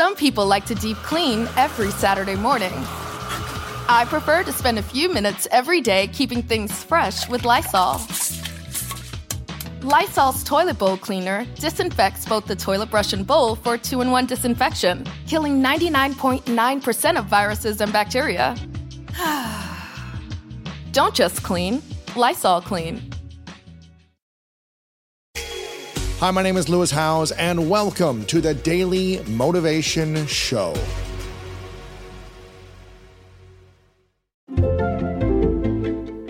Some people like to deep clean every Saturday morning. I prefer to spend a few minutes every day keeping things fresh with Lysol. Lysol's toilet bowl cleaner disinfects both the toilet brush and bowl for two in one disinfection, killing 99.9% of viruses and bacteria. Don't just clean, Lysol clean. Hi, my name is Lewis Howes, and welcome to the Daily Motivation Show.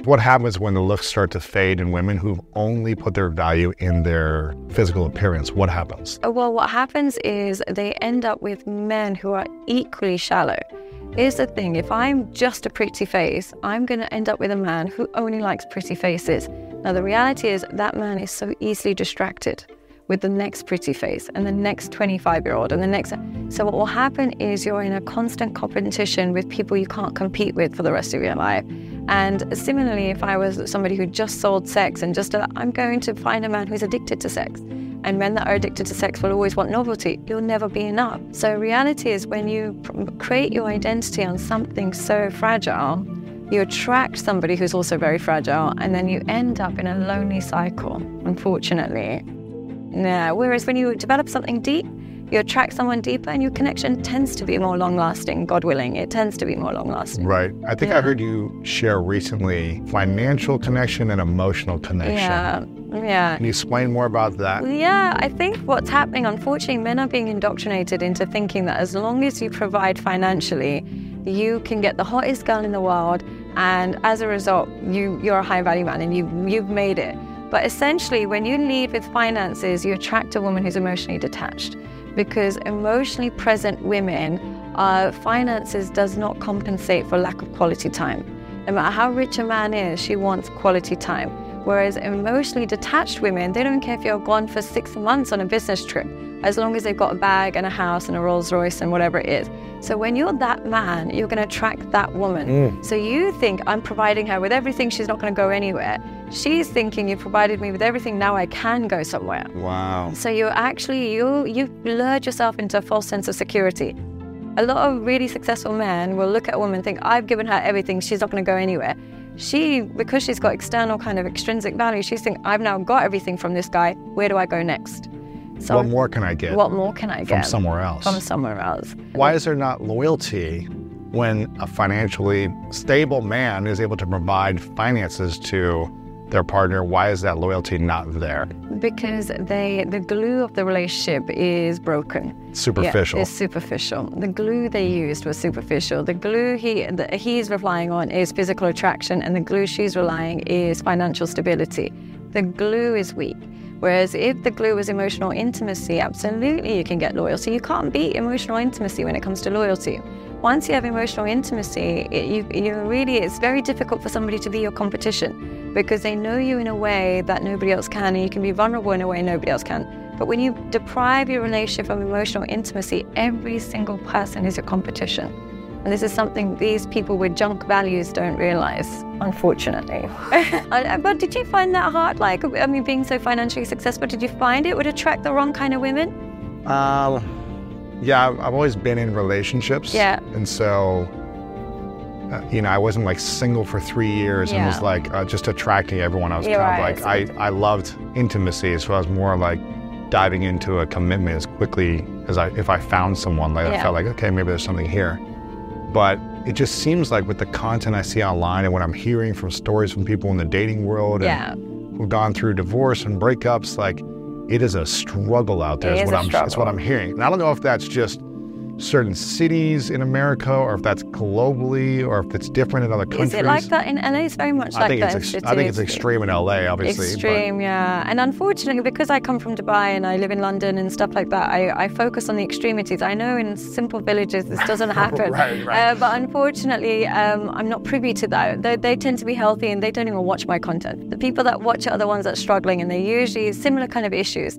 What happens when the looks start to fade in women who've only put their value in their physical appearance? What happens? Uh, well, what happens is they end up with men who are equally shallow. Here's the thing if I'm just a pretty face, I'm going to end up with a man who only likes pretty faces. Now, the reality is that man is so easily distracted with the next pretty face and the next 25 year old and the next. So, what will happen is you're in a constant competition with people you can't compete with for the rest of your life. And similarly, if I was somebody who just sold sex and just, uh, I'm going to find a man who's addicted to sex. And men that are addicted to sex will always want novelty. You'll never be enough. So, reality is when you create your identity on something so fragile, you attract somebody who's also very fragile, and then you end up in a lonely cycle, unfortunately. Yeah. Whereas when you develop something deep, you attract someone deeper and your connection tends to be more long lasting, God willing. It tends to be more long lasting. Right. I think Yeah. I heard you share recently financial connection and emotional connection. Yeah. Yeah. Can you explain more about that? Yeah, I think what's happening, unfortunately, men are being indoctrinated into thinking that as long as you provide financially, you can get the hottest girl in the world, and as a result, you you're a high value man and you you've made it. But essentially, when you lead with finances, you attract a woman who's emotionally detached, because emotionally present women, uh, finances does not compensate for lack of quality time. No matter how rich a man is, she wants quality time. Whereas emotionally detached women, they don't care if you're gone for six months on a business trip, as long as they've got a bag and a house and a Rolls Royce and whatever it is. So when you're that man, you're going to attract that woman. So you think I'm providing her with everything, she's not going to go anywhere. She's thinking you've provided me with everything, now I can go somewhere. Wow. So you're actually you you've lured yourself into a false sense of security. A lot of really successful men will look at a woman and think, I've given her everything, she's not going to go anywhere. She, because she's got external kind of extrinsic value, she's thinking, I've now got everything from this guy. Where do I go next? So what more can I get What more can I get? from somewhere else? from somewhere else? Why is there not loyalty when a financially stable man is able to provide finances to their partner? Why is that loyalty not there? Because they, the glue of the relationship is broken. Superficial. Yeah, it's superficial. The glue they used was superficial. The glue he that he's relying on is physical attraction, and the glue she's relying is financial stability. The glue is weak. Whereas if the glue is emotional intimacy, absolutely you can get loyalty. You can't beat emotional intimacy when it comes to loyalty. Once you have emotional intimacy, it, you, you really it's very difficult for somebody to be your competition because they know you in a way that nobody else can, and you can be vulnerable in a way nobody else can. But when you deprive your relationship of emotional intimacy, every single person is your competition. And this is something these people with junk values don't realize, unfortunately. But did you find that hard? Like, I mean, being so financially successful, did you find it would attract the wrong kind of women? Um, yeah, I've I've always been in relationships. Yeah. And so, uh, you know, I wasn't like single for three years and Yeah. was like uh, just attracting everyone. I was Yeah, kind right. of like, I, I loved intimacy. So I was more like diving into a commitment as quickly as I, if I found someone, like I felt like, okay, maybe there's something here. But it just seems like with the content I see online and what I'm hearing from stories from people in the dating world and Yeah. who've gone through divorce and breakups, like it is a struggle out there. It is is what a I'm is what. I'm hearing. And I don't know if that's just certain cities in America or if that's globally or if it's different in other countries. Is it like that in LA? It's very much I like think that. it's ex- I think it's extreme in LA, obviously. but- Extreme, yeah. And unfortunately, because I come from Dubai and I live in London and stuff like that, I, I focus on the extremities. I know in simple villages this doesn't happen. Right, right. Uh, but unfortunately, um, I'm not privy to that. They, they tend to be healthy and they don't even watch my content. The people that watch it are the ones that are struggling and they're usually similar kind of issues.